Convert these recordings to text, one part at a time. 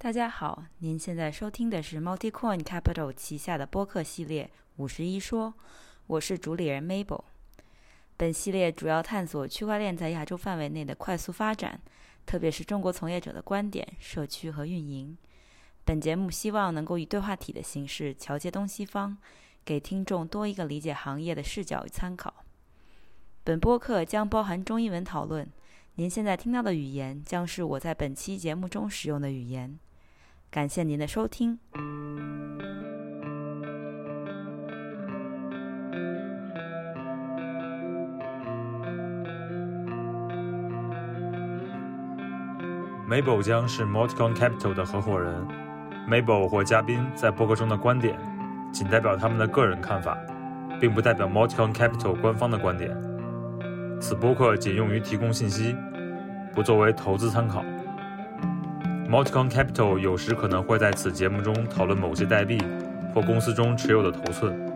大家好，您现在收听的是 MultiCoin Capital 旗下的播客系列《五十一说》，我是主理人 Mabel。本系列主要探索区块链在亚洲范围内的快速发展，特别是中国从业者的观点、社区和运营。本节目希望能够以对话体的形式桥接东西方，给听众多一个理解行业的视角与参考。本播客将包含中英文讨论，您现在听到的语言将是我在本期节目中使用的语言。感谢您的收听。Mabel 将是 Multicon Capital 的合伙人。Mabel 或嘉宾在播客中的观点，仅代表他们的个人看法，并不代表 Multicon Capital 官方的观点。此播客仅用于提供信息，不作为投资参考。Multicon Capital 有时可能会在此节目中讨论某些代币或公司中持有的头寸。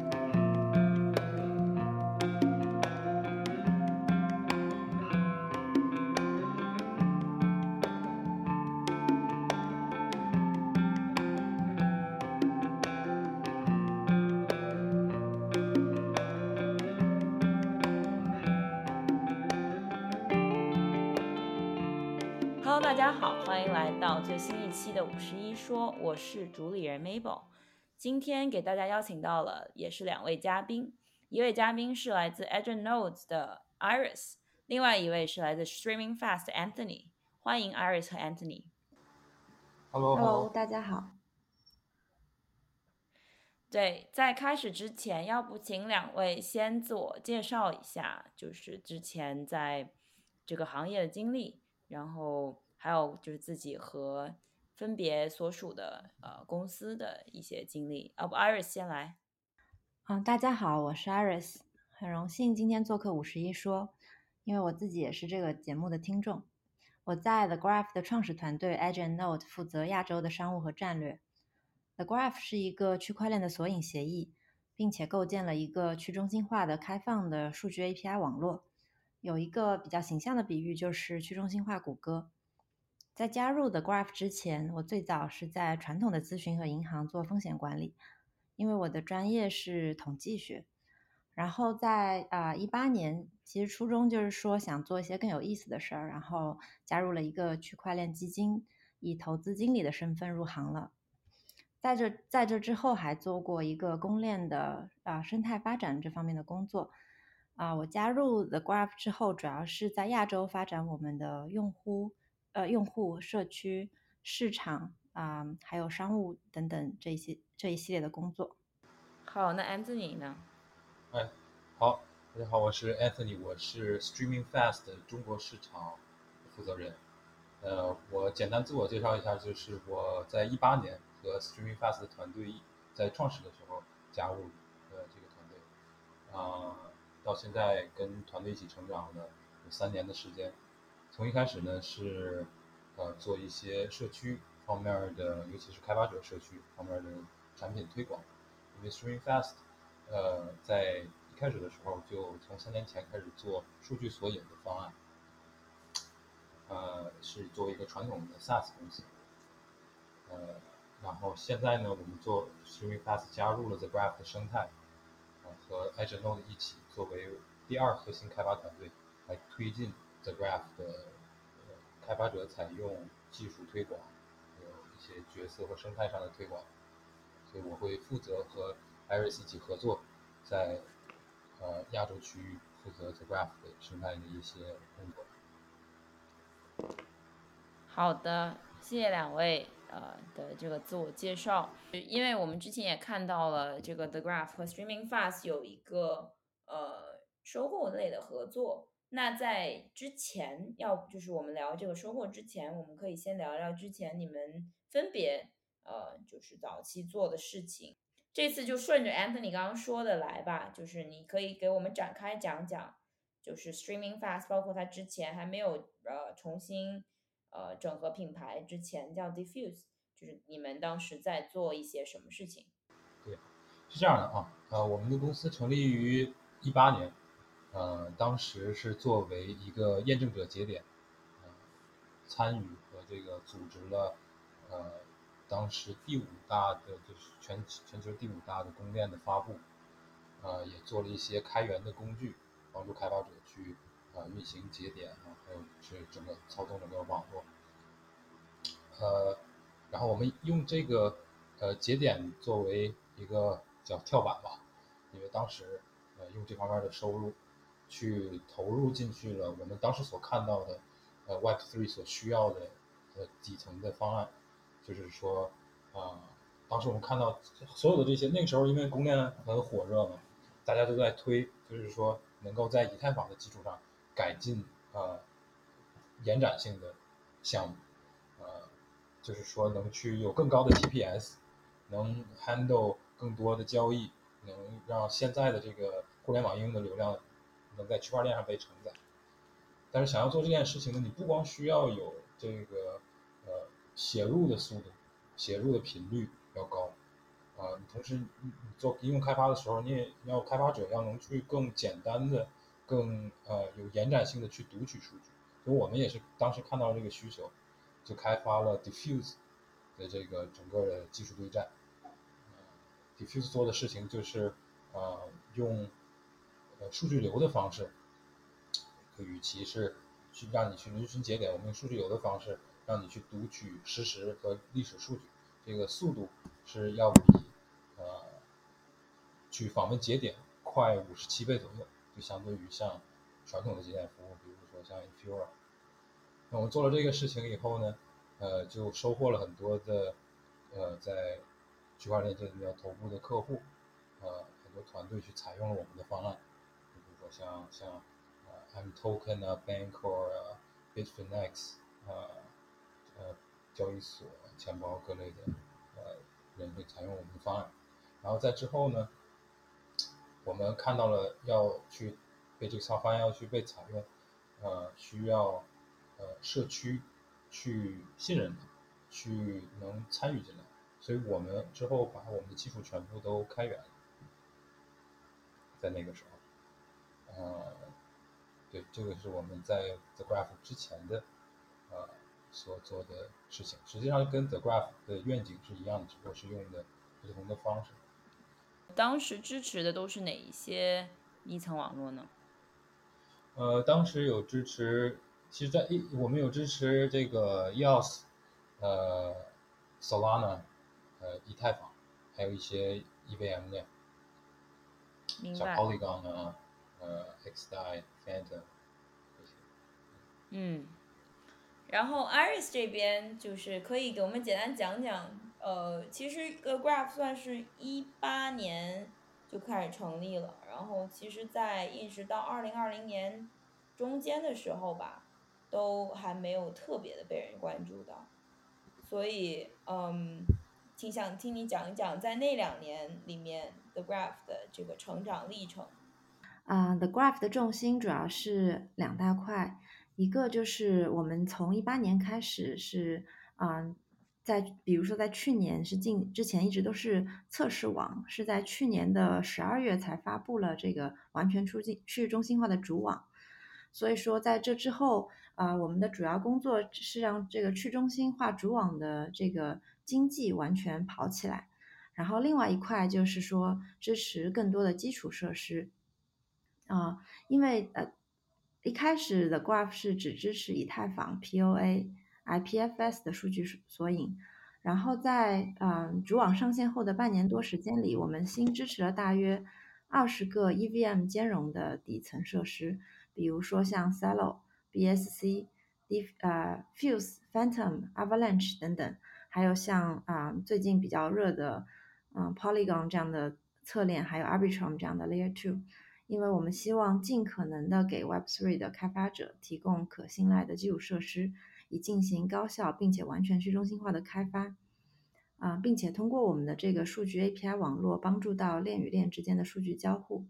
是主理人 Mabel。今天给大家邀请到了也是两位嘉宾，一位嘉宾是来自 Agent Nodes 的 Iris，另外一位是来自 Streaming Fast 的 Anthony。欢迎 Iris 和 Anthony。Hello，, Hello，大家好。对，在开始之前，要不请两位先自我介绍一下，就是之前在这个行业的经历，然后还有就是自己和分别所属的呃公司的一些经历。要不 Iris 先来。嗯，大家好，我是 Iris，很荣幸今天做客五十一说，因为我自己也是这个节目的听众。我在 The Graph 的创始团队 Agent Note 负责亚洲的商务和战略。The Graph 是一个区块链的索引协议，并且构建了一个去中心化的开放的数据 API 网络。有一个比较形象的比喻，就是去中心化谷歌。在加入 The Graph 之前，我最早是在传统的咨询和银行做风险管理，因为我的专业是统计学。然后在啊一八年，其实初衷就是说想做一些更有意思的事儿，然后加入了一个区块链基金，以投资经理的身份入行了。在这在这之后，还做过一个公链的啊生态发展这方面的工作。啊，我加入 The Graph 之后，主要是在亚洲发展我们的用户、呃用户社区、市场啊，还有商务等等这一些这一系列的工作。好，那 Anthony 呢？哎，好，大家好，我是 Anthony，我是 Streaming Fast 中国市场负责人。呃，我简单自我介绍一下，就是我在一八年和 Streaming Fast 的团队在创始的时候加入的这个团队，啊、到现在跟团队一起成长了有三年的时间。从一开始呢是呃做一些社区方面的，尤其是开发者社区方面的产品推广，因为 StreamFast，呃在一开始的时候就从三年前开始做数据索引的方案，呃是作为一个传统的 SaaS 公司，呃然后现在呢我们做 StreamFast 加入了 The Graph 的生态。呃和 Agent Node 一起作为第二核心开发团队来推进 The Graph 的呃开发者采用技术推广，还有一些角色和生态上的推广。所以我会负责和 Iris 一起合作，在呃亚洲区域负责 The Graph 的生态的一些工作。好的，谢谢两位呃的这个自我介绍。因为我们之前也看到了这个 The Graph 和 Streaming Fast 有一个呃收购类的合作。那在之前要就是我们聊这个收获之前，我们可以先聊聊之前你们分别呃就是早期做的事情。这次就顺着 Anthony 刚刚说的来吧，就是你可以给我们展开讲讲，就是 Streaming Fast，包括它之前还没有呃重新呃整合品牌之前叫 Diffuse，就是你们当时在做一些什么事情？对是这样的啊，呃，我们的公司成立于一八年，呃，当时是作为一个验证者节点，呃，参与和这个组织了呃当时第五大的，就是全全球第五大的公链的发布，呃，也做了一些开源的工具，帮助开发者去啊运行节点啊，还有是整个操纵整个网络。呃，然后我们用这个呃节点作为一个叫跳板吧，因为当时呃用这方面的收入去投入进去了，我们当时所看到的呃 Web3 所需要的呃底层的方案，就是说啊，当时我们看到所有的这些，那个时候因为公链很火热嘛，大家都在推，就是说能够在以太坊的基础上改进啊延展性的项目。就是说，能去有更高的 TPS，能 handle 更多的交易，能让现在的这个互联网应用的流量能在区块链上被承载。但是，想要做这件事情呢，你不光需要有这个呃写入的速度，写入的频率要高，啊，同时你做应用开发的时候，你也要开发者要能去更简单的、更呃有延展性的去读取数据。所以我们也是当时看到这个需求。就开发了 Diffuse 的这个整个的技术对战。Diffuse 做的事情就是，呃，用数据流的方式，与其是去让你去遵循节点，我们用数据流的方式让你去读取实时和历史数据，这个速度是要比呃去访问节点快五十七倍左右，就相对于像传统的节点服务，比如说像 Infura。那我们做了这个事情以后呢，呃，就收获了很多的，呃，在区块链这里面头部的客户，呃，很多团队去采用了我们的方案，像像呃 M Token 啊，Bankor 啊，Bitfinex 啊，呃，交易所、钱包各类的呃人会采用我们的方案，然后在之后呢，我们看到了要去被这个方案要去被采用，呃，需要。呃，社区去信任它，去能参与进来，所以我们之后把我们的技术全部都开源，在那个时候，呃，对，这个是我们在 The Graph 之前的呃所做的事情，实际上跟 The Graph 的愿景是一样的，只不过是用的不同的方式。当时支持的都是哪一些一层网络呢？呃，当时有支持。其实，在一我们有支持这个 EOS，呃，Solana，呃，以太坊，还有一些 EVM 链，像 Polygon 啊，呃，XDI、Phantom。嗯，然后 Iris 这边就是可以给我们简单讲讲，呃，其实 Graph 算是一八年就开始成立了，然后其实在一直到二零二零年中间的时候吧。都还没有特别的被人关注到，所以嗯，挺想听你讲一讲在那两年里面 The Graph 的这个成长历程。啊，The Graph 的重心主要是两大块，一个就是我们从一八年开始是啊，在比如说在去年是进之前一直都是测试网，是在去年的十二月才发布了这个完全出境去中心化的主网，所以说在这之后。啊，我们的主要工作是让这个去中心化主网的这个经济完全跑起来，然后另外一块就是说支持更多的基础设施。啊，因为呃一开始的 Graph 是只支持以太坊 POA、IPFS 的数据索引，然后在嗯主网上线后的半年多时间里，我们新支持了大约二十个 EVM 兼容的底层设施，比如说像 Celo。BSC、D 呃 Fuse、Phantom、Avalanche 等等，还有像啊最近比较热的嗯 Polygon 这样的侧链，还有 Arbitrum 这样的 Layer Two，因为我们希望尽可能的给 Web3 的开发者提供可信赖的基础设施，以进行高效并且完全去中心化的开发啊，并且通过我们的这个数据 API 网络，帮助到链与链之间的数据交互。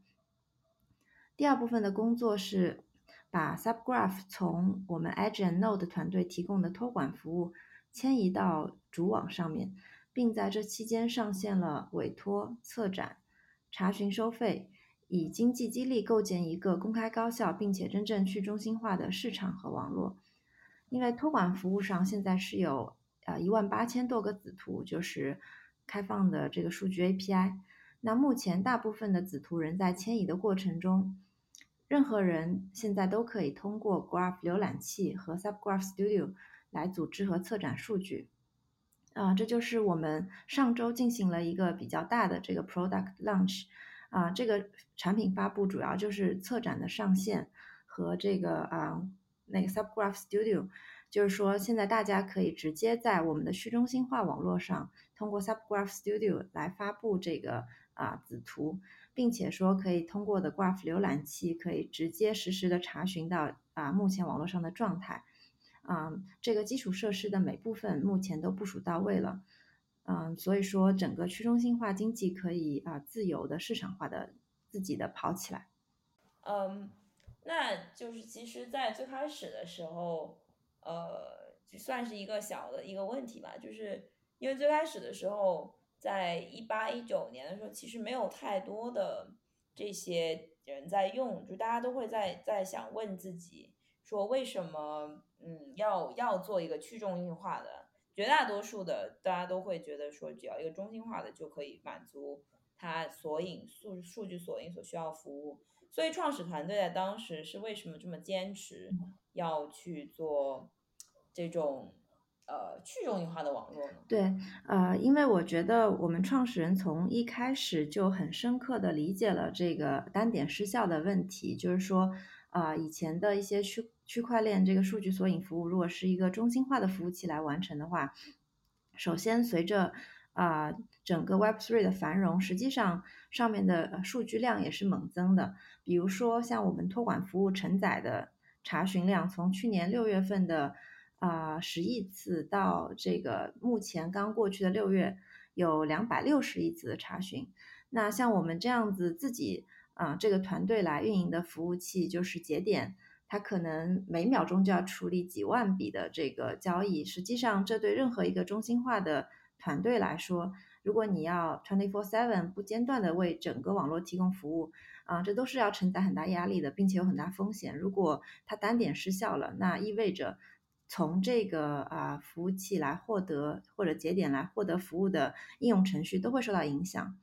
第二部分的工作是。把 Subgraph 从我们 Edge and Node 团队提供的托管服务迁移到主网上面，并在这期间上线了委托、策展、查询收费，以经济激励构建一个公开、高效并且真正去中心化的市场和网络。因为托管服务上现在是有呃一万八千多个子图，就是开放的这个数据 API。那目前大部分的子图仍在迁移的过程中，任何人现在都可以通过 Graph 浏览器和 Subgraph Studio 来组织和策展数据。啊，这就是我们上周进行了一个比较大的这个 Product Launch。啊，这个产品发布主要就是策展的上线和这个啊那个 Subgraph Studio，就是说现在大家可以直接在我们的去中心化网络上通过 Subgraph Studio 来发布这个啊子图，并且说可以通过的 Graph 浏览器可以直接实时的查询到啊目前网络上的状态。啊，这个基础设施的每部分目前都部署到位了。嗯，所以说整个去中心化经济可以啊自由的市场化的自己的跑起来。嗯，那就是其实，在最开始的时候，呃，算是一个小的一个问题吧，就是因为最开始的时候，在一八一九年的时候，其实没有太多的这些人在用，就大家都会在在想问自己，说为什么嗯要要做一个去中心化的。绝大多数的大家都会觉得说，只要一个中心化的就可以满足它索引数数据索引所需要服务。所以创始团队在当时是为什么这么坚持要去做这种呃去中心化的网络呢？对，呃，因为我觉得我们创始人从一开始就很深刻的理解了这个单点失效的问题，就是说。啊，以前的一些区区块链这个数据索引服务，如果是一个中心化的服务器来完成的话，首先随着啊整个 Web3 的繁荣，实际上上面的数据量也是猛增的。比如说像我们托管服务承载的查询量，从去年六月份的啊十亿次到这个目前刚过去的六月有两百六十亿次的查询。那像我们这样子自己。啊，这个团队来运营的服务器就是节点，它可能每秒钟就要处理几万笔的这个交易。实际上，这对任何一个中心化的团队来说，如果你要 twenty four seven 不间断的为整个网络提供服务，啊，这都是要承担很大压力的，并且有很大风险。如果它单点失效了，那意味着从这个啊服务器来获得或者节点来获得服务的应用程序都会受到影响。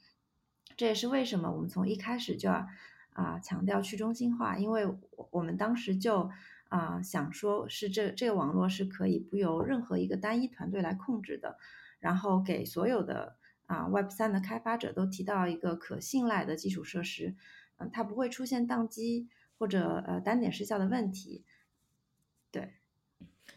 这也是为什么我们从一开始就要啊强调去中心化，因为我我们当时就啊想说是这这个网络是可以不由任何一个单一团队来控制的，然后给所有的啊 Web 三的开发者都提到一个可信赖的基础设施，嗯，它不会出现宕机或者呃单点失效的问题。对，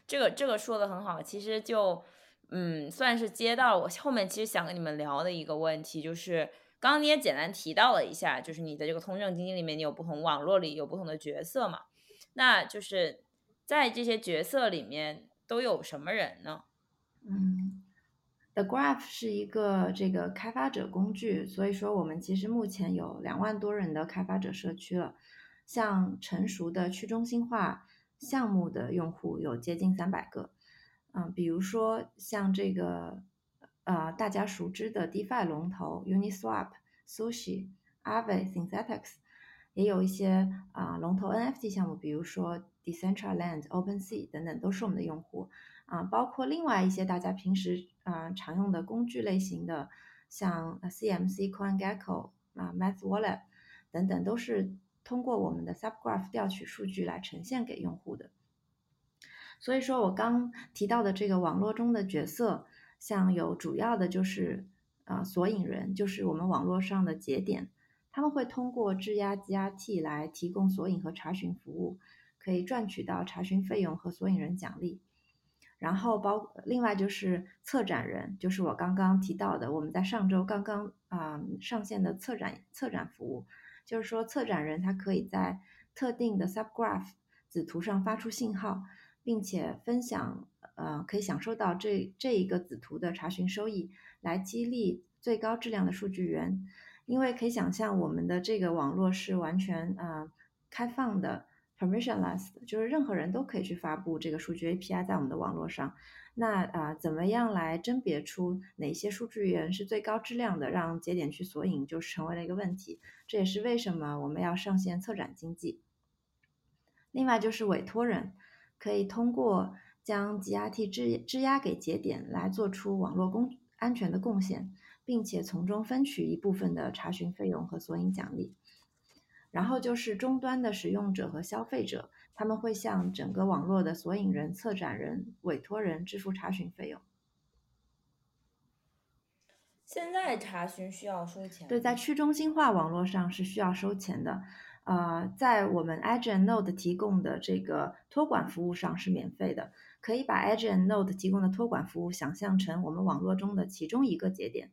这个这个说的很好，其实就嗯算是接到我后面其实想跟你们聊的一个问题就是。刚刚你也简单提到了一下，就是你的这个通证经济里面，你有不同网络里有不同的角色嘛？那就是在这些角色里面都有什么人呢？嗯，The Graph 是一个这个开发者工具，所以说我们其实目前有两万多人的开发者社区了。像成熟的去中心化项目的用户有接近三百个。嗯，比如说像这个。呃，大家熟知的 DeFi 龙头 Uniswap、Sushi、Aave、Synthetics，也有一些啊龙头 NFT 项目，比如说 Decentraland、OpenSea 等等，都是我们的用户啊。包括另外一些大家平时啊常用的工具类型的，像 CMC、CoinGecko 啊、Math Wallet 等等，都是通过我们的 Subgraph 调取数据来呈现给用户的。所以说我刚提到的这个网络中的角色。像有主要的就是啊索引人，就是我们网络上的节点，他们会通过质押 GRT 来提供索引和查询服务，可以赚取到查询费用和索引人奖励。然后包另外就是策展人，就是我刚刚提到的，我们在上周刚刚啊上线的策展策展服务，就是说策展人他可以在特定的 Subgraph 子图上发出信号，并且分享。呃，可以享受到这这一个子图的查询收益，来激励最高质量的数据源。因为可以想象，我们的这个网络是完全啊开放的，permissionless 的，就是任何人都可以去发布这个数据 API 在我们的网络上。那啊，怎么样来甄别出哪些数据源是最高质量的，让节点去索引，就成为了一个问题。这也是为什么我们要上线策展经济。另外就是委托人，可以通过。将 GRT 质质押给节点来做出网络公安全的贡献，并且从中分取一部分的查询费用和索引奖励。然后就是终端的使用者和消费者，他们会向整个网络的索引人、策展人、委托人支付查询费用。现在查询需要收钱？对，在去中心化网络上是需要收钱的。呃，在我们 Agent Node 提供的这个托管服务上是免费的。可以把 Agent Node 提供的托管服务想象成我们网络中的其中一个节点。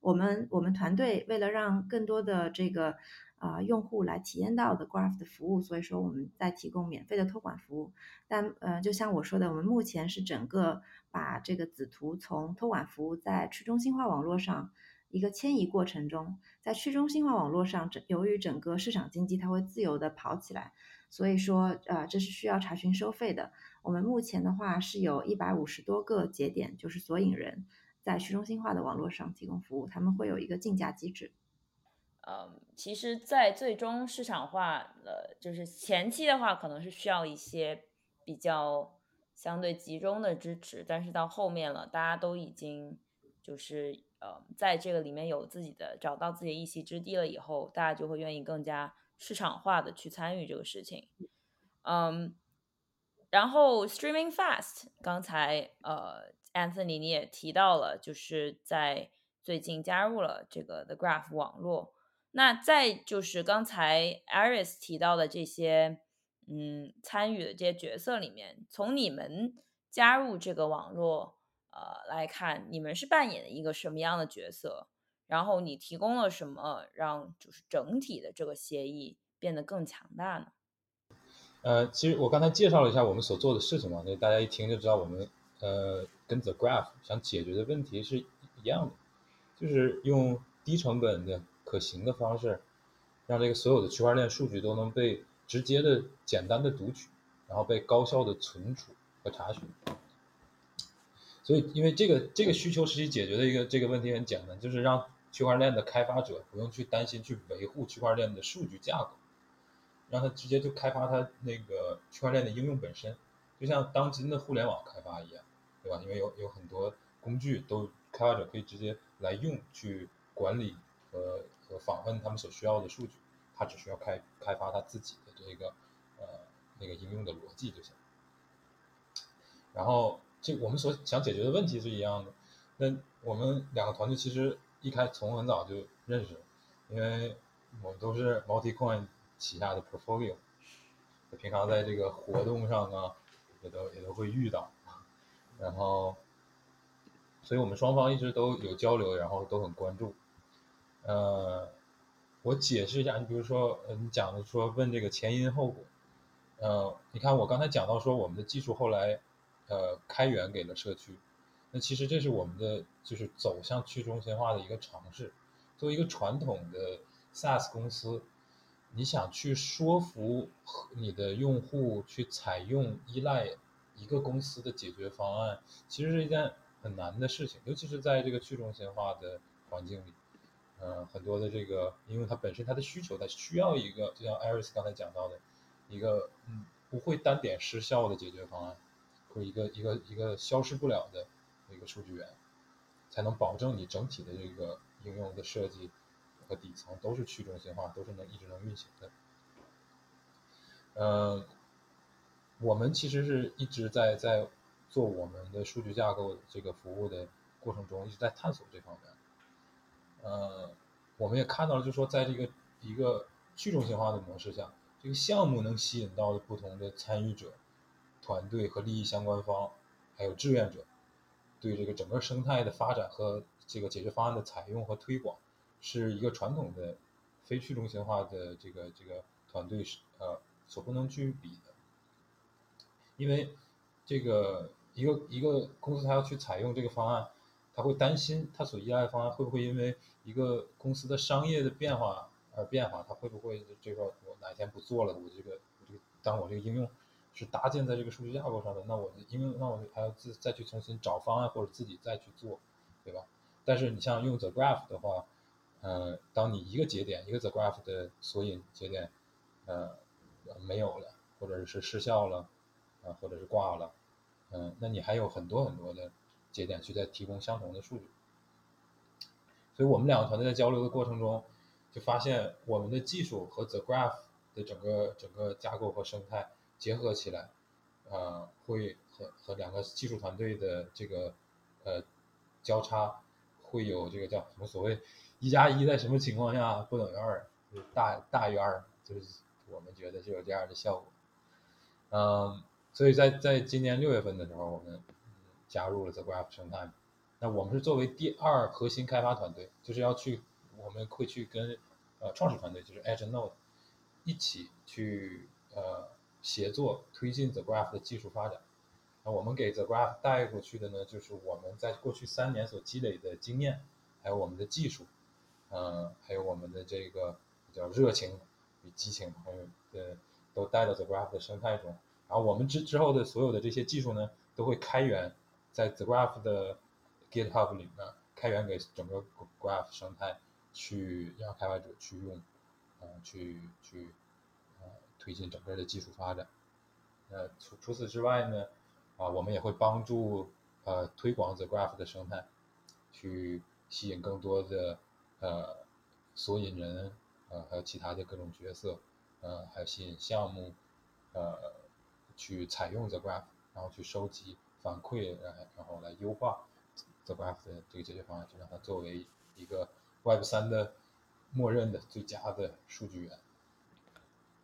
我们我们团队为了让更多的这个啊，用户来体验到的 Graph 的服务，所以说我们在提供免费的托管服务。但呃，就像我说的，我们目前是整个把这个子图从托管服务在去中心化网络上一个迁移过程中，在去中心化网络上，整由于整个市场经济它会自由的跑起来，所以说呃，这是需要查询收费的。我们目前的话是有一百五十多个节点，就是索引人在去中心化的网络上提供服务，他们会有一个竞价机制。嗯，其实，在最终市场化呃，就是前期的话，可能是需要一些比较相对集中的支持，但是到后面了，大家都已经就是呃，在这个里面有自己的找到自己的一席之地了以后，大家就会愿意更加市场化的去参与这个事情。嗯，然后 streaming fast，刚才呃，Anthony 你也提到了，就是在最近加入了这个 The Graph 网络。那再就是刚才 Aris 提到的这些，嗯，参与的这些角色里面，从你们加入这个网络，呃来看，你们是扮演一个什么样的角色？然后你提供了什么，让就是整体的这个协议变得更强大呢？呃，其实我刚才介绍了一下我们所做的事情嘛，那大家一听就知道我们呃跟 The Graph 想解决的问题是一样的，就是用低成本的。可行的方式，让这个所有的区块链数据都能被直接的、简单的读取，然后被高效的存储和查询。所以，因为这个这个需求实际解决的一个这个问题很简单，就是让区块链的开发者不用去担心去维护区块链的数据架构，让他直接就开发他那个区块链的应用本身，就像当今的互联网开发一样，对吧？因为有有很多工具都开发者可以直接来用去管理和。和访问他们所需要的数据，他只需要开开发他自己的这个呃那个应用的逻辑就行。然后这我们所想解决的问题是一样的。那我们两个团队其实一开从很早就认识，因为我们都是 MultiCoin 旗下的 Portfolio，平常在这个活动上呢也都也都会遇到，然后所以我们双方一直都有交流，然后都很关注。呃，我解释一下，你比如说，呃，你讲的说问这个前因后果，呃，你看我刚才讲到说我们的技术后来，呃，开源给了社区，那其实这是我们的就是走向去中心化的一个尝试。作为一个传统的 SaaS 公司，你想去说服你的用户去采用依赖一个公司的解决方案，其实是一件很难的事情，尤其是在这个去中心化的环境里。嗯，很多的这个，因为它本身它的需求，它需要一个，就像艾瑞斯刚才讲到的，一个嗯不会单点失效的解决方案，或者一个一个一个消失不了的一个数据源，才能保证你整体的这个应用的设计和底层都是去中心化，都是能一直能运行的。嗯，我们其实是一直在在做我们的数据架构这个服务的过程中，一直在探索这方面。呃，我们也看到了，就是说，在这个一个去中心化的模式下，这个项目能吸引到的不同的参与者、团队和利益相关方，还有志愿者，对这个整个生态的发展和这个解决方案的采用和推广，是一个传统的非去中心化的这个这个团队是呃所不能去比的，因为这个一个一个公司它要去采用这个方案。他会担心他所依赖的方案会不会因为一个公司的商业的变化而变化？他会不会这个我哪天不做了？我这个我这个当我这个应用是搭建在这个数据架构上的，那我因为那我还要自再去重新找方案或者自己再去做，对吧？但是你像用 The Graph 的话，呃，当你一个节点一个 The Graph 的索引节点呃没有了，或者是失效了，啊，或者是挂了，嗯，那你还有很多很多的节点去再提供相同的数据。所以我们两个团队在交流的过程中，就发现我们的技术和 The Graph 的整个整个架构和生态结合起来，呃，会和和两个技术团队的这个呃交叉，会有这个叫什么所谓一加一在什么情况下不等于二，就是大大于二，就是我们觉得就有这样的效果。嗯，所以在在今年六月份的时候，我们加入了 The Graph 生态。那我们是作为第二核心开发团队，就是要去，我们会去跟呃创始团队，就是 Edge Node 一起去呃协作推进 The Graph 的技术发展。那我们给 The Graph 带过去的呢，就是我们在过去三年所积累的经验，还有我们的技术，嗯，还有我们的这个比较热情与激情，还有呃都带到 The Graph 的生态中。然后我们之之后的所有的这些技术呢，都会开源在 The Graph 的。GitHub 里面开源给整个 Graph 生态，去让开发者去用，呃，去去推进整个的技术发展。呃，除除此之外呢，啊，我们也会帮助呃推广 The Graph 的生态，去吸引更多的呃索引人，呃，还有其他的各种角色，呃，还有吸引项目，呃，去采用 The Graph，然后去收集反馈，然后然后来优化。The Graph 的这个解决方案，就让它作为一个 Web 三的默认的最佳的数据源。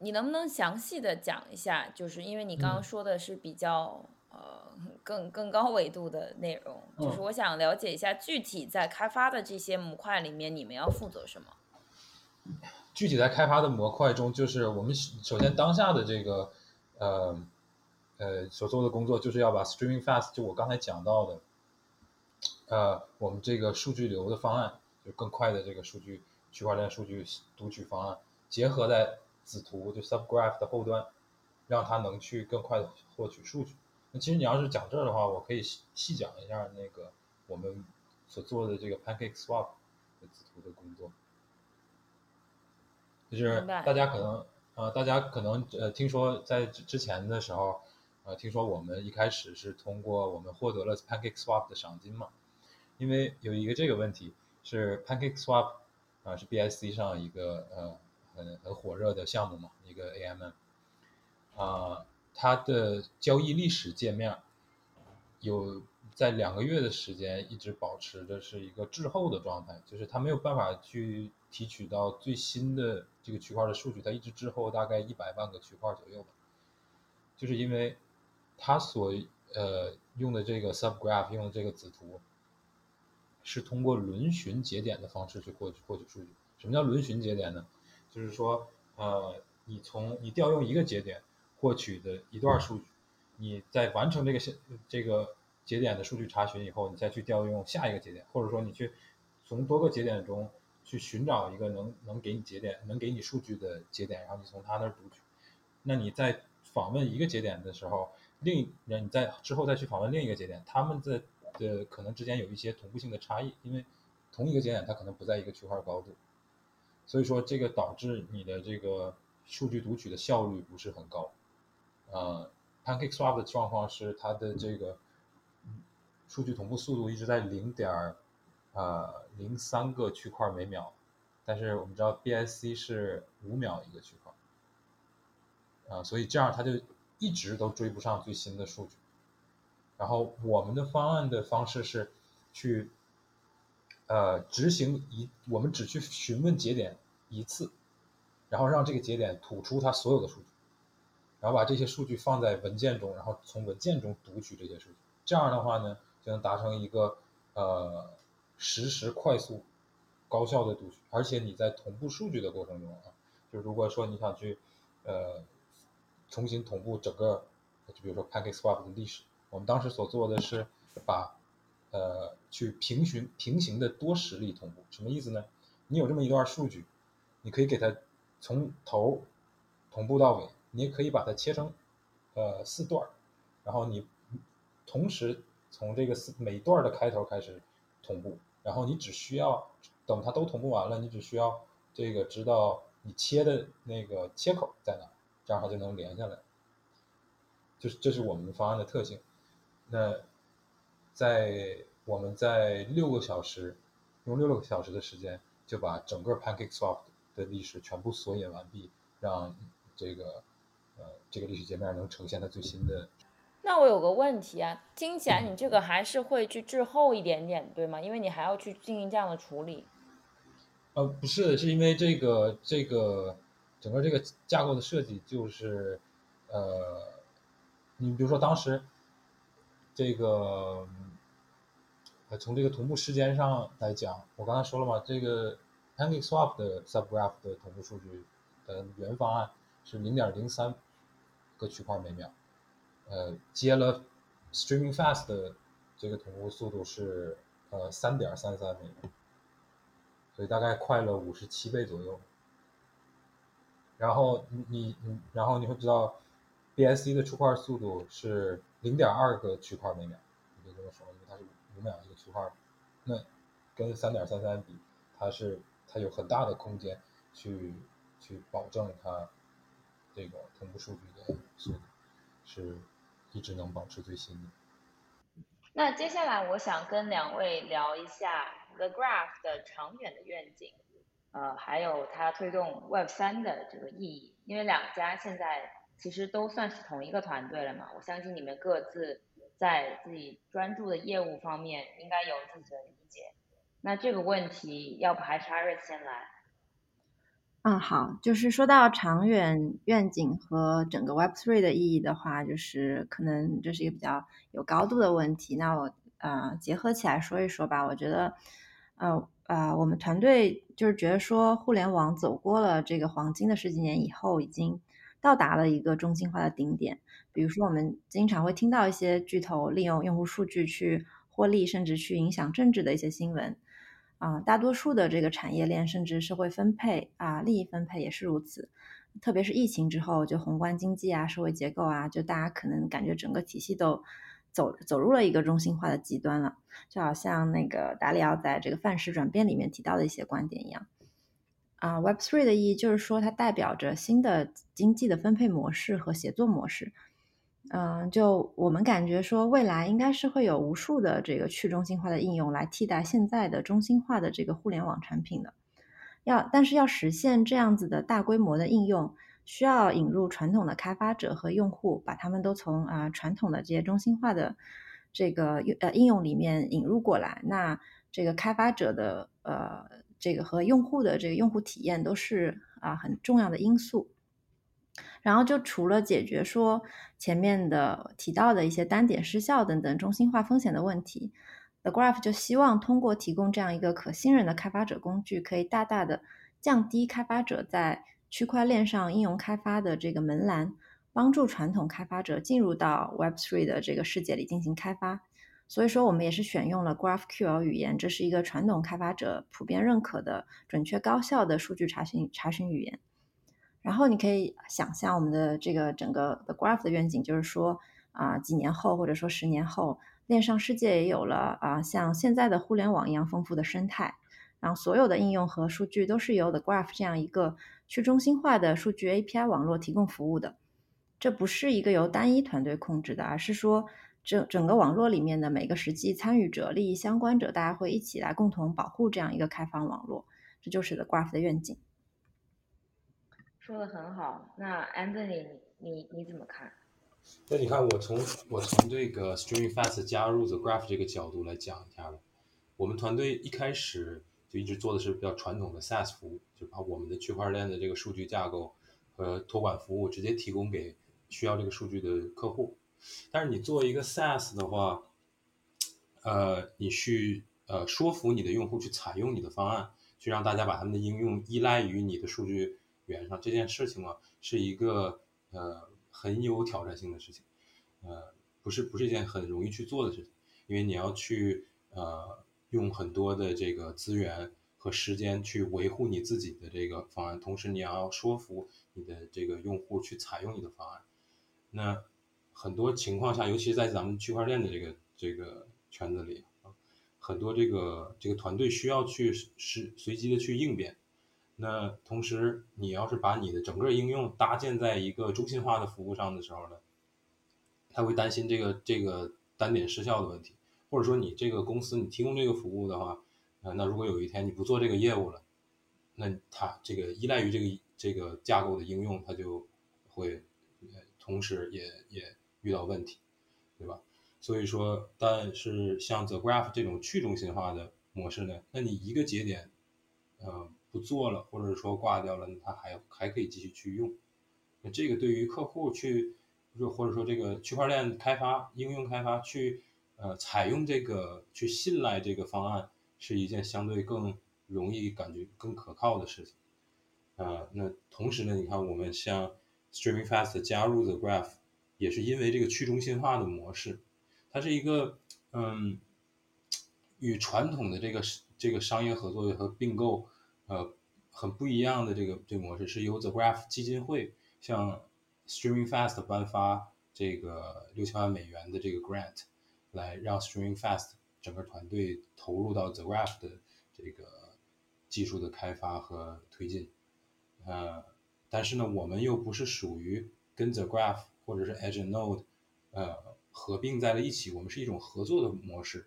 你能不能详细的讲一下？就是因为你刚刚说的是比较呃更更高维度的内容，就是我想了解一下具体在开发的这些模块里面，你们要负责什么？具体在开发的模块中，就是我们首先当下的这个呃呃所做的工作，就是要把 Streaming Fast，就我刚才讲到的。呃，我们这个数据流的方案，就更快的这个数据区块链数据读取方案，结合在子图就 Subgraph 的后端，让它能去更快的获取数据。那其实你要是讲这儿的话，我可以细讲一下那个我们所做的这个 PancakeSwap 的子图的工作。就是大家可能呃，大家可能呃听说在之前的时候，呃，听说我们一开始是通过我们获得了 PancakeSwap 的赏金嘛。因为有一个这个问题是 PancakeSwap 啊，是 BSC 上一个呃很火热的项目嘛，一个 AMM 啊，它的交易历史界面有在两个月的时间一直保持的是一个滞后的状态，就是它没有办法去提取到最新的这个区块的数据，它一直滞后大概一百万个区块左右吧，就是因为它所呃用的这个 Subgraph 用的这个子图。是通过轮询节点的方式去获取获取数据。什么叫轮询节点呢？就是说，呃，你从你调用一个节点获取的一段数据，你在完成这个这个节点的数据查询以后，你再去调用下一个节点，或者说你去从多个节点中去寻找一个能能给你节点能给你数据的节点，然后你从他那儿读取。那你在访问一个节点的时候，另那你在之后再去访问另一个节点，他们的的可能之间有一些同步性的差异，因为同一个节点它可能不在一个区块高度，所以说这个导致你的这个数据读取的效率不是很高。呃，PancakeSwap 的状况是它的这个数据同步速度一直在零点呃零三个区块每秒，但是我们知道 BSC 是五秒一个区块，啊，所以这样它就一直都追不上最新的数据。然后我们的方案的方式是，去，呃，执行一，我们只去询问节点一次，然后让这个节点吐出它所有的数据，然后把这些数据放在文件中，然后从文件中读取这些数据。这样的话呢，就能达成一个呃实时、快速、高效的读取。而且你在同步数据的过程中啊，就如果说你想去呃重新同步整个，就比如说 PancakeSwap 的历史。我们当时所做的是把，呃，去平行平行的多实例同步，什么意思呢？你有这么一段数据，你可以给它从头同步到尾，你也可以把它切成呃四段然后你同时从这个四每段的开头开始同步，然后你只需要等它都同步完了，你只需要这个知道你切的那个切口在哪，这样它就能连下来。就是这是我们方案的特性。那在我们在六个小时，用六个小时的时间就把整个 PancakeSwap 的历史全部索引完毕，让这个呃这个历史界面能呈现它最新的。那我有个问题啊，听起来你这个还是会去滞后一点点，对吗？因为你还要去进行这样的处理。呃，不是，是因为这个这个整个这个架构的设计就是呃，你比如说当时这个呃从这个同步时间上来讲，我刚才说了嘛，这个 PancakeSwap 的 Subgraph 的同步数据的原方案是零点零三个区块每秒。呃，接了 Streaming Fast 的这个同步速度是呃三点三三每秒，所以大概快了五十七倍左右。然后你你然后你会知道，BSC 的出块速度是零点二个区块每秒，你可以这么说，因为它是五秒一个区块，那跟三点三三比，它是它有很大的空间去去保证它这个同步数据的速度是。一直能保持最新的。那接下来我想跟两位聊一下 The Graph 的长远的愿景，呃，还有它推动 Web 三的这个意义。因为两家现在其实都算是同一个团队了嘛，我相信你们各自在自己专注的业务方面应该有自己的理解。那这个问题，要不还是 Iris 先来？嗯，好，就是说到长远愿景和整个 Web3 的意义的话，就是可能这是一个比较有高度的问题。那我呃结合起来说一说吧。我觉得，呃呃，我们团队就是觉得说，互联网走过了这个黄金的十几年以后，已经到达了一个中心化的顶点。比如说，我们经常会听到一些巨头利用用户数据去获利，甚至去影响政治的一些新闻。啊，大多数的这个产业链甚至社会分配啊，利益分配也是如此。特别是疫情之后，就宏观经济啊、社会结构啊，就大家可能感觉整个体系都走走入了一个中心化的极端了。就好像那个达里奥在这个范式转变里面提到的一些观点一样。啊，Web Three 的意义就是说，它代表着新的经济的分配模式和协作模式。嗯，就我们感觉说，未来应该是会有无数的这个去中心化的应用来替代现在的中心化的这个互联网产品的。要但是要实现这样子的大规模的应用，需要引入传统的开发者和用户，把他们都从啊传统的这些中心化的这个呃应用里面引入过来。那这个开发者的呃这个和用户的这个用户体验都是啊很重要的因素。然后就除了解决说前面的提到的一些单点失效等等中心化风险的问题，The Graph 就希望通过提供这样一个可信任的开发者工具，可以大大的降低开发者在区块链上应用开发的这个门槛，帮助传统开发者进入到 Web3 的这个世界里进行开发。所以说，我们也是选用了 GraphQL 语言，这是一个传统开发者普遍认可的准确高效的数据查询查询语言。然后你可以想象我们的这个整个的 graph 的愿景，就是说啊，几年后或者说十年后，链上世界也有了啊，像现在的互联网一样丰富的生态，然后所有的应用和数据都是由 the graph 这样一个去中心化的数据 API 网络提供服务的。这不是一个由单一团队控制的，而是说整整个网络里面的每个实际参与者、利益相关者，大家会一起来共同保护这样一个开放网络。这就是 the graph 的愿景。说的很好，那 Anthony，你你怎么看？那你看，我从我从这个 Streaming Fast 加入 The Graph 这个角度来讲一下吧我们团队一开始就一直做的是比较传统的 SaaS 服务，就把我们的区块链的这个数据架构和托管服务直接提供给需要这个数据的客户。但是你做一个 SaaS 的话，呃，你去呃说服你的用户去采用你的方案，去让大家把他们的应用依赖于你的数据。源上这件事情嘛，是一个呃很有挑战性的事情，呃，不是不是一件很容易去做的事情，因为你要去呃用很多的这个资源和时间去维护你自己的这个方案，同时你要说服你的这个用户去采用你的方案。那很多情况下，尤其是在咱们区块链的这个这个圈子里啊，很多这个这个团队需要去是随机的去应变。那同时，你要是把你的整个应用搭建在一个中心化的服务上的时候呢，他会担心这个这个单点失效的问题，或者说你这个公司你提供这个服务的话，呃，那如果有一天你不做这个业务了，那他这个依赖于这个这个架构的应用，它就会同时也也遇到问题，对吧？所以说，但是像 The Graph 这种去中心化的模式呢，那你一个节点，呃，不做了，或者说挂掉了，它还还可以继续去用。那这个对于客户去，或者说这个区块链开发、应用开发去，呃，采用这个去信赖这个方案，是一件相对更容易、感觉更可靠的事情。啊，那同时呢，你看我们像 Streaming Fast 加入 The Graph，也是因为这个去中心化的模式，它是一个嗯，与传统的这个这个商业合作和并购，呃，很不一样的这个这个模式，是由 The Graph 基金会向 Streaming Fast 颁发这个六千万美元的这个 grant，来让 Streaming Fast 整个团队投入到 The Graph 的这个技术的开发和推进。呃，但是呢，我们又不是属于跟 The Graph 或者是 Edge Node，呃，合并在了一起。我们是一种合作的模式，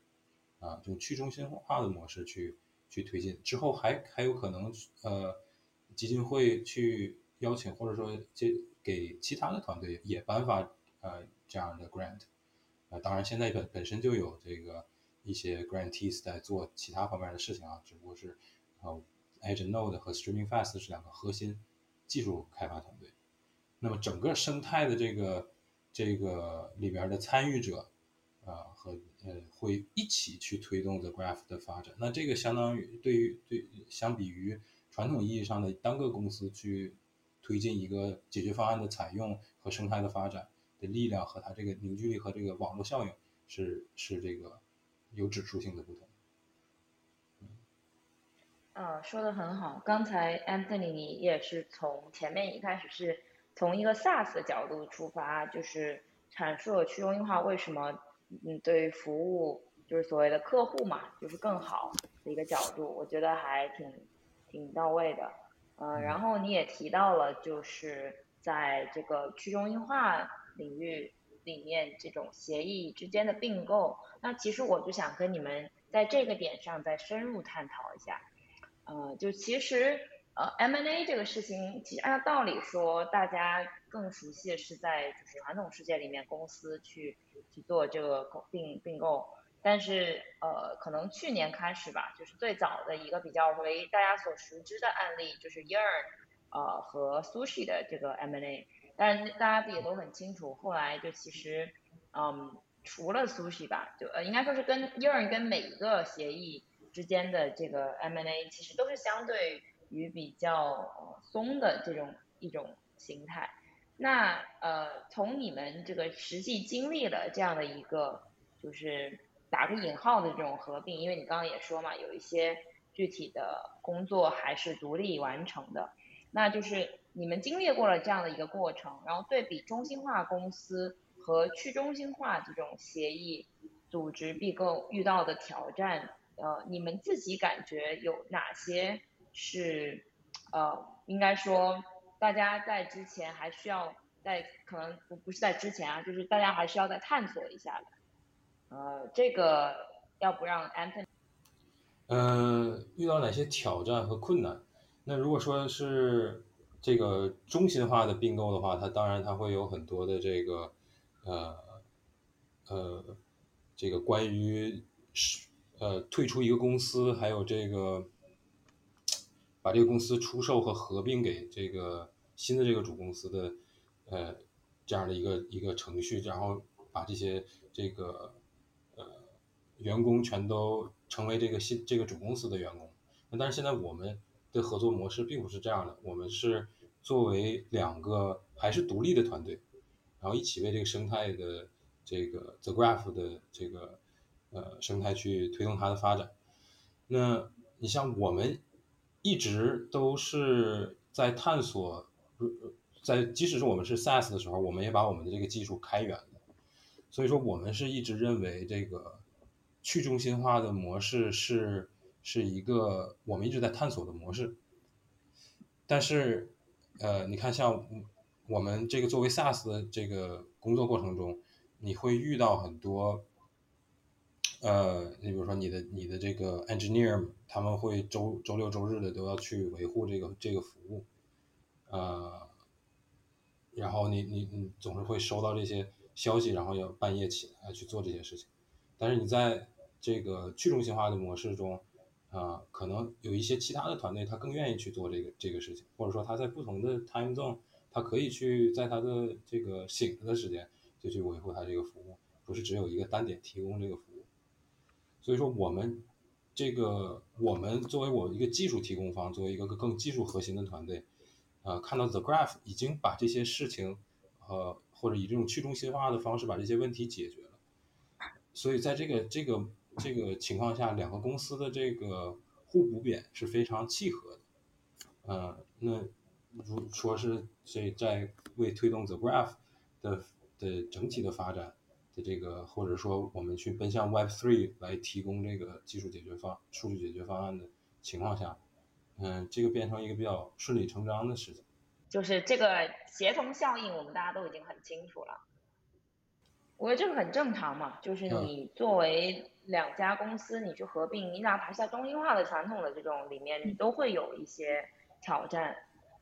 啊，这种去中心化的模式去去推进。之后还还有可能，呃，基金会去邀请或者说这给其他的团队也颁发呃这样的 grant。呃，当然现在本本身就有这个一些 grantees 在做其他方面的事情啊，只不过是呃。Edge Node 和 Streaming Fast 是两个核心技术开发团队。那么整个生态的这个这个里边的参与者，啊和呃会一起去推动 The Graph 的发展。那这个相当于对于对相比于传统意义上的单个公司去推进一个解决方案的采用和生态的发展的力量和它这个凝聚力和这个网络效应是是这个有指数性的不同。嗯，说的很好。刚才 Anthony 你也是从前面一开始是从一个 SaaS 的角度出发，就是阐述了去中心化为什么嗯对于服务就是所谓的客户嘛，就是更好的一个角度，我觉得还挺挺到位的。嗯，然后你也提到了就是在这个去中心化领域里面这种协议之间的并购，那其实我就想跟你们在这个点上再深入探讨一下。呃，就其实呃，M&A 这个事情，其实按照道理说，大家更熟悉的是在就是传统世界里面，公司去去做这个并并购。但是呃，可能去年开始吧，就是最早的一个比较为大家所熟知的案例，就是 Yearn 呃和 Sushi 的这个 M&A。但是大家也都很清楚，后来就其实嗯，除了 Sushi 吧，就呃应该说是跟 Yearn 跟每一个协议。之间的这个 M&A 其实都是相对于比较松的这种一种形态。那呃，从你们这个实际经历了这样的一个，就是打个引号的这种合并，因为你刚刚也说嘛，有一些具体的工作还是独立完成的。那就是你们经历过了这样的一个过程，然后对比中心化公司和去中心化这种协议组织并购遇到的挑战。呃，你们自己感觉有哪些是呃，应该说大家在之前还需要在可能不不是在之前啊，就是大家还需要再探索一下的。呃，这个要不让 Anthony？嗯，遇到哪些挑战和困难？那如果说是这个中心化的并购的话，它当然它会有很多的这个呃呃这个关于是。呃，退出一个公司，还有这个把这个公司出售和合并给这个新的这个主公司的，呃，这样的一个一个程序，然后把这些这个呃员工全都成为这个新这个主公司的员工。那但是现在我们的合作模式并不是这样的，我们是作为两个还是独立的团队，然后一起为这个生态的这个 The Graph 的这个。呃，生态去推动它的发展。那你像我们一直都是在探索，在即使是我们是 SaaS 的时候，我们也把我们的这个技术开源了。所以说，我们是一直认为这个去中心化的模式是是一个我们一直在探索的模式。但是，呃，你看，像我们这个作为 SaaS 的这个工作过程中，你会遇到很多。呃，你比如说你的你的这个 engineer，他们会周周六周日的都要去维护这个这个服务，呃，然后你你你总是会收到这些消息，然后要半夜起来去做这些事情。但是你在这个去中心化的模式中，啊，可能有一些其他的团队他更愿意去做这个这个事情，或者说他在不同的 time zone，他可以去在他的这个醒着的时间就去维护他这个服务，不是只有一个单点提供这个服务。所以说，我们这个我们作为我一个技术提供方，作为一个更技术核心的团队，呃，看到 The Graph 已经把这些事情，呃，或者以这种去中心化的方式把这些问题解决了。所以在这个这个这个情况下，两个公司的这个互补点是非常契合的。呃，那如说是这在为推动 The Graph 的的整体的发展。的这个，或者说我们去奔向 Web Three 来提供这个技术解决方、数据解决方案的情况下，嗯，这个变成一个比较顺理成章的事情。就是这个协同效应，我们大家都已经很清楚了。我觉得这个很正常嘛，就是你作为两家公司，你去合并，你哪怕是在中心化的传统的这种里面，你都会有一些挑战。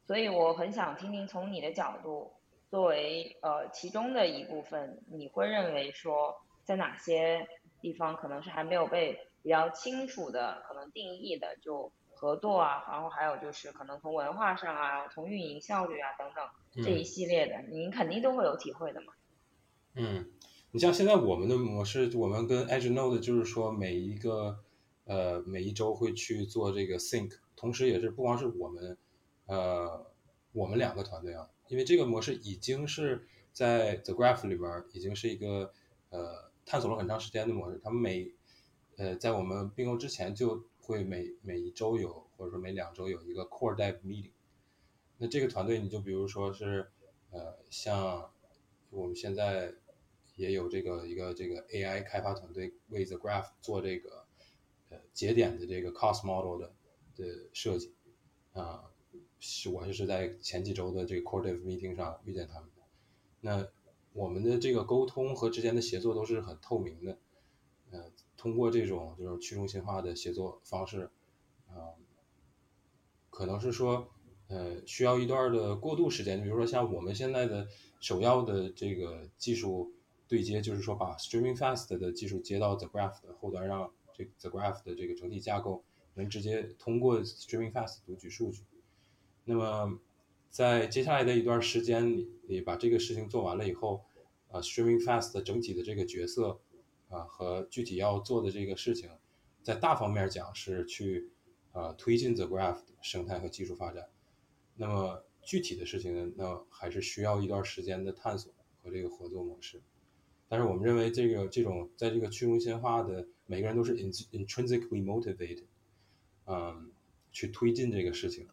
所以我很想听听从你的角度。作为呃其中的一部分，你会认为说在哪些地方可能是还没有被比较清楚的可能定义的，就合作啊，然后还有就是可能从文化上啊，从运营效率啊等等这一系列的，您肯定都会有体会的嘛。嗯，你像现在我们的模式，我们跟 Edge Node 就是说每一个呃每一周会去做这个 Sync，同时也是不光是我们呃我们两个团队啊。因为这个模式已经是在 The Graph 里边已经是一个呃探索了很长时间的模式。他们每呃在我们并购之前就会每每一周有或者说每两周有一个 Core Dev Meeting。那这个团队你就比如说是呃像我们现在也有这个一个这个 AI 开发团队为 The Graph 做这个呃节点的这个 Cost Model 的的设计啊。是我就是在前几周的这个 Core Dev Meeting 上遇见他们的。那我们的这个沟通和之间的协作都是很透明的。呃，通过这种就是去中心化的协作方式，啊，可能是说，呃，需要一段的过渡时间。比如说像我们现在的首要的这个技术对接，就是说把 Streaming Fast 的技术接到 The Graph 的后端，让这 The Graph 的这个整体架构能直接通过 Streaming Fast 读取数据。那么，在接下来的一段时间里，你把这个事情做完了以后，呃，Streaming Fast 整体的这个角色，啊，和具体要做的这个事情，在大方面讲是去，呃，推进 The Graph 生态和技术发展。那么具体的事情呢，那还是需要一段时间的探索和这个合作模式。但是我们认为，这个这种在这个去中心化的每个人都是 intrinsically motivated，嗯，去推进这个事情。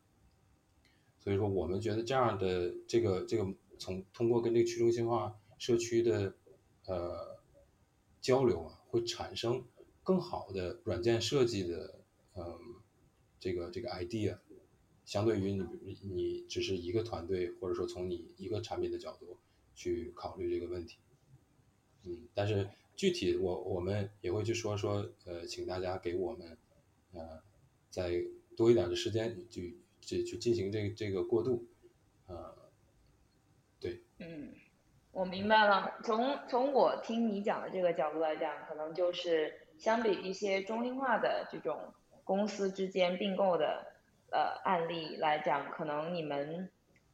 所以说，我们觉得这样的这个这个从通过跟这个去中心化社区的呃交流啊，会产生更好的软件设计的嗯这个这个 idea，相对于你你只是一个团队或者说从你一个产品的角度去考虑这个问题，嗯，但是具体我我们也会去说说呃，请大家给我们呃再多一点的时间去。去去进行这个这个过渡，呃，对，嗯，我明白了。从从我听你讲的这个角度来讲，可能就是相比一些中心化的这种公司之间并购的呃案例来讲，可能你们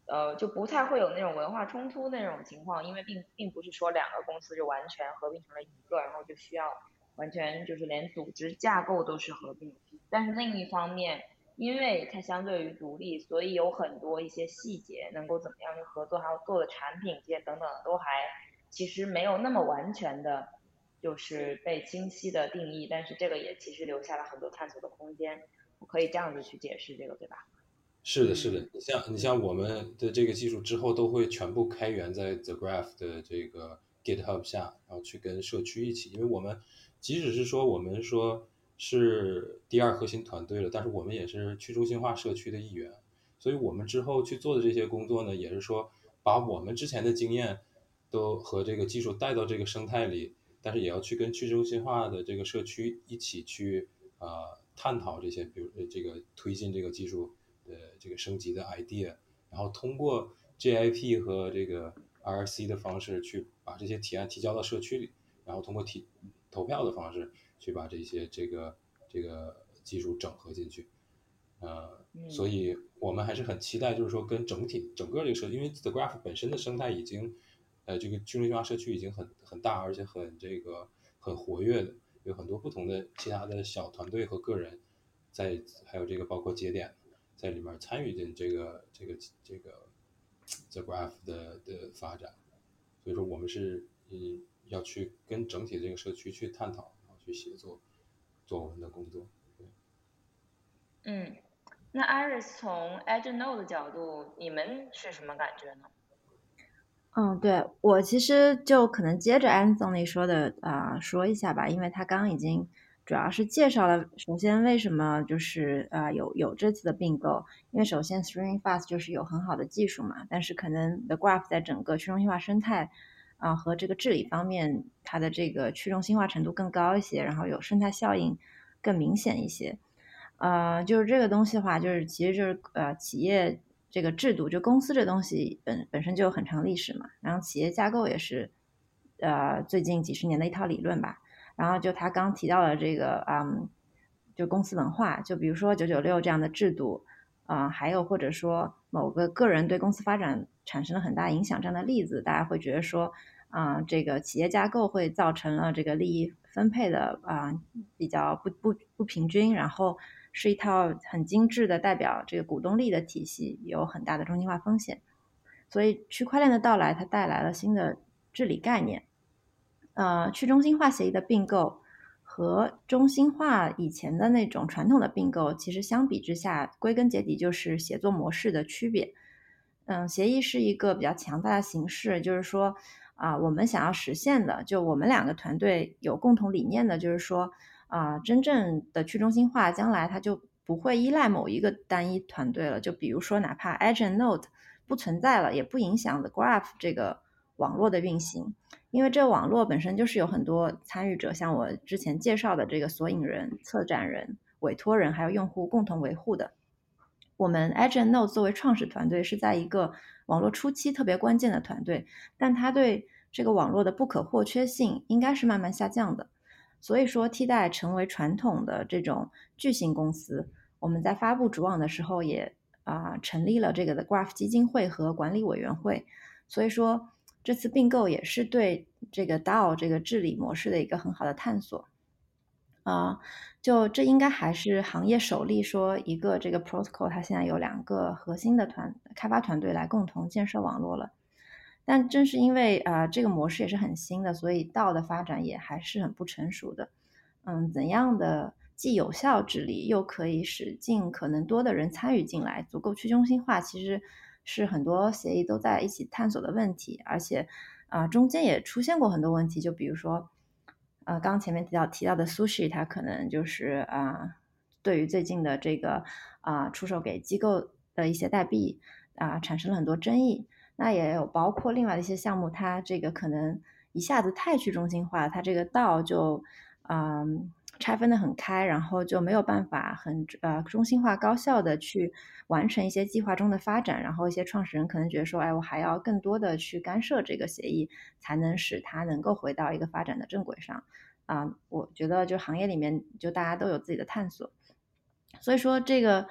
呃就不太会有那种文化冲突那种情况，因为并并不是说两个公司就完全合并成了一个，然后就需要完全就是连组织架构都是合并。但是另一方面，因为它相对于独立，所以有很多一些细节能够怎么样去合作，还有做的产品这些等等，都还其实没有那么完全的，就是被清晰的定义。但是这个也其实留下了很多探索的空间，我可以这样子去解释这个，对吧？是的，是的。你像你像我们的这个技术之后都会全部开源在 The Graph 的这个 GitHub 下，然后去跟社区一起，因为我们即使是说我们说。是第二核心团队了，但是我们也是去中心化社区的一员，所以我们之后去做的这些工作呢，也是说把我们之前的经验都和这个技术带到这个生态里，但是也要去跟去中心化的这个社区一起去呃探讨这些，比如这个推进这个技术的这个升级的 idea，然后通过 JIP 和这个 RC 的方式去把这些提案提交到社区里，然后通过提投票的方式去把这些这个这个技术整合进去。呃，所以我们还是很期待，就是说跟整体整个这个社区，因为 The Graph 本身的生态已经，呃，这个去中心化社区已经很很大，而且很这个很活跃的，有很多不同的其他的小团队和个人，在还有这个包括节点在里面参与进这个这个这个 The Graph 的的发展，所以说我们是嗯要去跟整体这个社区去探讨，去协作做我们的工作，对，嗯。那 Iris 从 Edge Node 的角度，你们是什么感觉呢？嗯，对我其实就可能接着 Anthony 说的啊说一下吧，因为他刚刚已经主要是介绍了，首先为什么就是啊有有这次的并购，因为首先 Streaming Fast 就是有很好的技术嘛，但是可能 The Graph 在整个去中心化生态啊和这个治理方面，它的这个去中心化程度更高一些，然后有生态效应更明显一些。呃，就是这个东西的话，就是其实就是呃，企业这个制度，就公司这东西本本身就有很长历史嘛。然后企业架构也是呃最近几十年的一套理论吧。然后就他刚提到的这个，嗯，就公司文化，就比如说九九六这样的制度，啊，还有或者说某个个人对公司发展产生了很大影响这样的例子，大家会觉得说，啊，这个企业架构会造成了这个利益分配的啊比较不不不平均，然后。是一套很精致的代表这个股东力的体系，有很大的中心化风险。所以区块链的到来，它带来了新的治理概念。呃，去中心化协议的并购和中心化以前的那种传统的并购，其实相比之下，归根结底就是协作模式的区别。嗯，协议是一个比较强大的形式，就是说啊，我们想要实现的，就我们两个团队有共同理念的，就是说。啊，真正的去中心化，将来它就不会依赖某一个单一团队了。就比如说，哪怕 Agent Node 不存在了，也不影响 The Graph 这个网络的运行，因为这个网络本身就是有很多参与者，像我之前介绍的这个索引人、策展人、委托人，还有用户共同维护的。我们 Edge Node 作为创始团队，是在一个网络初期特别关键的团队，但它对这个网络的不可或缺性应该是慢慢下降的。所以说，替代成为传统的这种巨型公司，我们在发布主网的时候也啊成立了这个的 Graph 基金会和管理委员会。所以说，这次并购也是对这个 DAO 这个治理模式的一个很好的探索。啊，就这应该还是行业首例，说一个这个 protocol 它现在有两个核心的团开发团队来共同建设网络了。但正是因为啊，这个模式也是很新的，所以道的发展也还是很不成熟的。嗯，怎样的既有效治理，又可以使尽可能多的人参与进来，足够去中心化，其实是很多协议都在一起探索的问题。而且啊，中间也出现过很多问题，就比如说，呃，刚前面提到提到的 Sushi，它可能就是啊，对于最近的这个啊出售给机构的一些代币啊，产生了很多争议。那也有包括另外的一些项目，它这个可能一下子太去中心化，它这个道就啊拆分的很开，然后就没有办法很呃中心化高效的去完成一些计划中的发展，然后一些创始人可能觉得说，哎，我还要更多的去干涉这个协议，才能使它能够回到一个发展的正轨上啊。我觉得就行业里面就大家都有自己的探索，所以说这个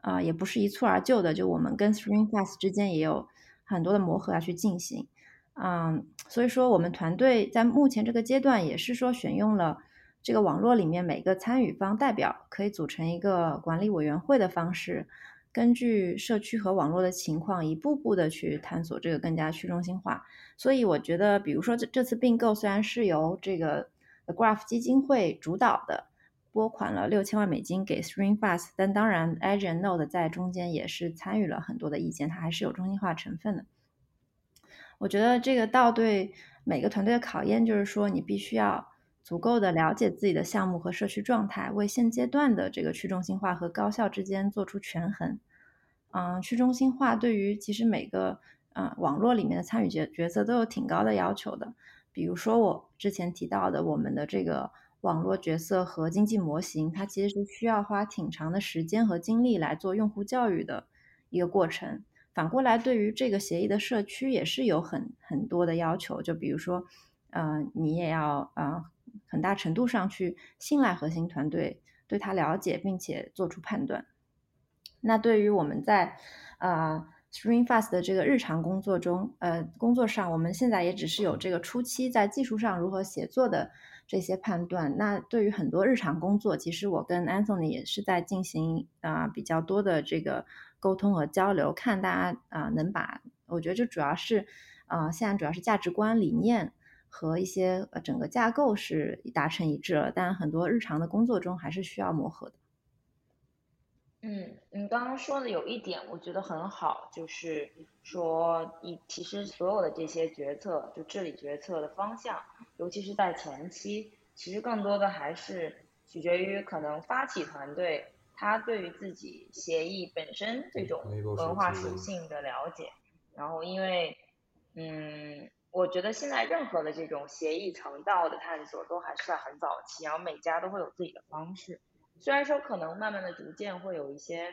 啊也不是一蹴而就的，就我们跟 Stream Fast 之间也有。很多的磨合要去进行，嗯，所以说我们团队在目前这个阶段也是说选用了这个网络里面每个参与方代表可以组成一个管理委员会的方式，根据社区和网络的情况，一步步的去探索这个更加去中心化。所以我觉得，比如说这这次并购虽然是由这个 The Graph 基金会主导的。拨款了六千万美金给 Stream Fast，但当然 Edge Node 在中间也是参与了很多的意见，它还是有中心化成分的。我觉得这个到对每个团队的考验就是说，你必须要足够的了解自己的项目和社区状态，为现阶段的这个去中心化和高效之间做出权衡。嗯，去中心化对于其实每个嗯网络里面的参与角角色都有挺高的要求的。比如说我之前提到的，我们的这个网络角色和经济模型，它其实是需要花挺长的时间和精力来做用户教育的一个过程。反过来，对于这个协议的社区也是有很很多的要求，就比如说，呃，你也要啊，很大程度上去信赖核心团队，对他了解并且做出判断。那对于我们在啊。StreamFast 的这个日常工作中，呃，工作上，我们现在也只是有这个初期在技术上如何协作的这些判断。那对于很多日常工作，其实我跟 Anthony 也是在进行啊比较多的这个沟通和交流，看大家啊能把，我觉得这主要是啊现在主要是价值观、理念和一些呃整个架构是达成一致了，但很多日常的工作中还是需要磨合的。嗯，你刚刚说的有一点我觉得很好，就是说，你其实所有的这些决策，就治理决策的方向，尤其是在前期，其实更多的还是取决于可能发起团队他对于自己协议本身这种文化属性的了解。然后，因为，嗯，我觉得现在任何的这种协议层道的探索都还是很早期，然后每家都会有自己的方式。虽然说可能慢慢的逐渐会有一些，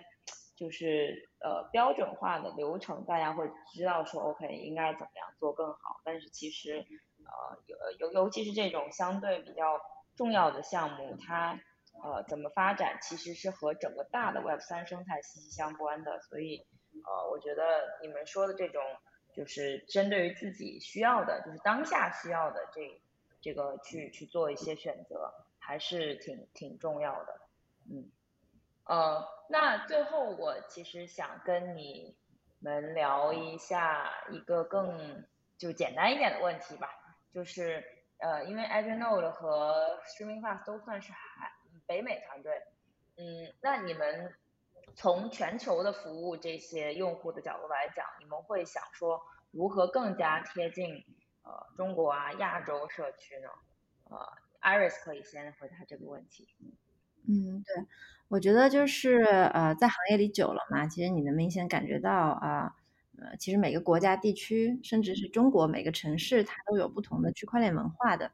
就是呃标准化的流程，大家会知道说 OK 应该怎么样做更好，但是其实呃尤尤尤其是这种相对比较重要的项目，它呃怎么发展其实是和整个大的 Web 三生态息息相关的，所以呃我觉得你们说的这种就是针对于自己需要的，就是当下需要的这这个去去做一些选择，还是挺挺重要的。嗯，呃，那最后我其实想跟你们聊一下一个更就简单一点的问题吧，就是呃，因为 Azure Node 和 Streaming Fast 都算是海北美团队，嗯，那你们从全球的服务这些用户的角度来讲，你们会想说如何更加贴近呃中国啊亚洲社区呢？呃，Iris 可以先回答这个问题。嗯，对，我觉得就是呃，在行业里久了嘛，其实你能明显感觉到啊，呃，其实每个国家、地区，甚至是中国每个城市，它都有不同的区块链文化的。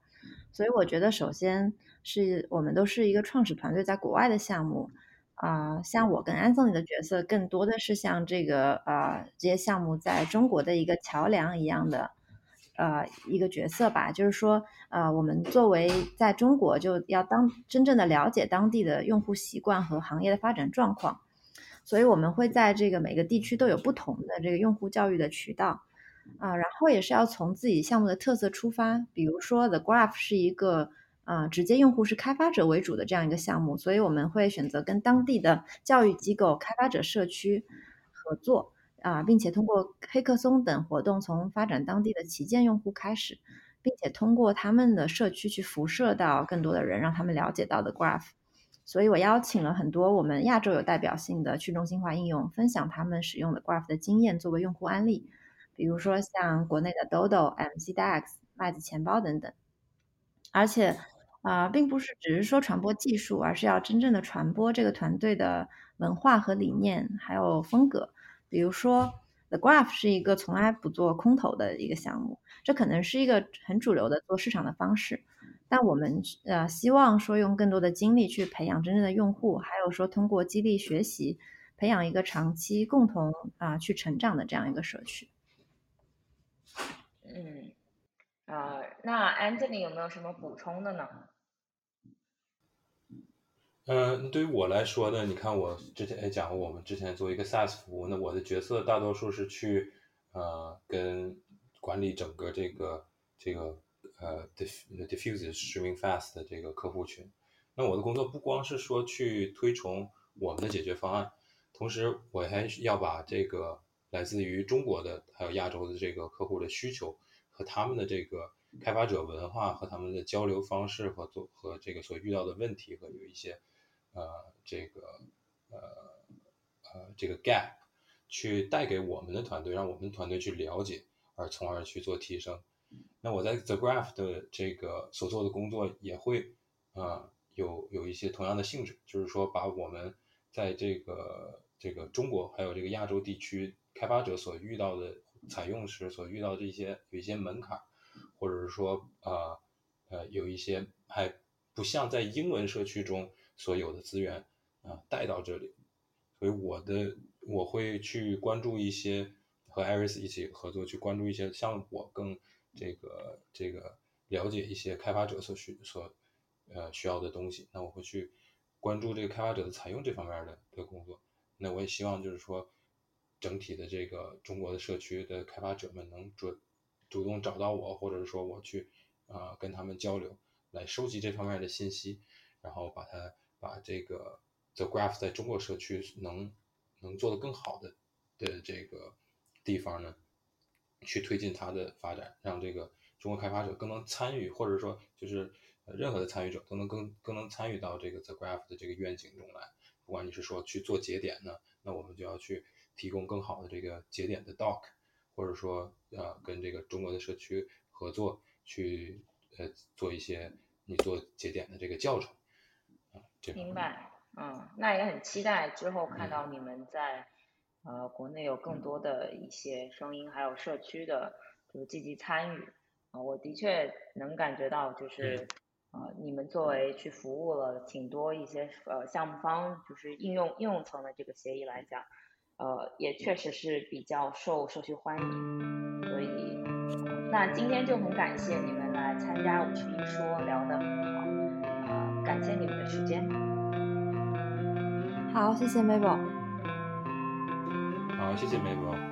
所以我觉得，首先是我们都是一个创始团队，在国外的项目啊，像我跟 Anthony 的角色，更多的是像这个啊这些项目在中国的一个桥梁一样的。呃，一个角色吧，就是说，呃，我们作为在中国就要当真正的了解当地的用户习惯和行业的发展状况，所以我们会在这个每个地区都有不同的这个用户教育的渠道，啊，然后也是要从自己项目的特色出发，比如说 The Graph 是一个啊直接用户是开发者为主的这样一个项目，所以我们会选择跟当地的教育机构、开发者社区合作。啊，并且通过黑客松等活动，从发展当地的旗舰用户开始，并且通过他们的社区去辐射到更多的人，让他们了解到的 Graph。所以我邀请了很多我们亚洲有代表性的去中心化应用，分享他们使用的 Graph 的经验作为用户案例。比如说像国内的 Dodo、MCDAX、麦子钱包等等。而且啊，并不是只是说传播技术，而是要真正的传播这个团队的文化和理念，还有风格。比如说，The Graph 是一个从来不做空投的一个项目，这可能是一个很主流的做市场的方式。但我们呃希望说用更多的精力去培养真正的用户，还有说通过激励学习，培养一个长期共同啊去成长的这样一个社区。嗯，啊，那 Anthony 有没有什么补充的呢？嗯，对于我来说呢，你看我之前也讲过，我们之前做一个 SaaS 服务，那我的角色大多数是去呃跟管理整个这个这个呃 diffuse streaming fast 的这个客户群。那我的工作不光是说去推崇我们的解决方案，同时我还要把这个来自于中国的还有亚洲的这个客户的需求和他们的这个开发者文化和他们的交流方式和做和这个所遇到的问题和有一些。呃，这个呃呃，这个 gap 去带给我们的团队，让我们的团队去了解，而从而去做提升。那我在 The Graph 的这个所做的工作也会啊有有一些同样的性质，就是说把我们在这个这个中国还有这个亚洲地区开发者所遇到的采用时所遇到的这些有一些门槛，或者是说呃呃有一些还不像在英文社区中所有的资源啊带到这里，所以我的我会去关注一些和 Iris 一起合作，去关注一些像我更这个这个了解一些开发者所需所呃需要的东西，那我会去关注这个开发者的采用这方面的的工作。那我也希望就是说，整体的这个中国的社区的开发者们能主主动找到我，或者是说我去啊跟他们交流，来收集这方面的信息，然后把它把这个 The Graph 在中国社区能能做得更好的的这个地方呢，去推进它的发展，让这个中国开发者更能参与，或者说就是任何的参与者都能更更能参与到这个 The Graph 的这个愿景中来。不管你是说去做节点呢，那我们就要去提供更好的这个节点的 doc，或者说呃跟这个中国的社区合作去呃做一些你做节点的这个教程。明白，嗯，那也很期待之后看到你们在呃国内有更多的一些声音，还有社区的就是积极参与啊。我的确能感觉到就是。呃，你们作为去服务了挺多一些呃项目方，就是应用应用层的这个协议来讲，呃，也确实是比较受社区欢迎。所以，那今天就很感谢你们来参加五十一说，聊的感谢你们的时间。好，谢谢 Mabel。好，谢谢 Mabel。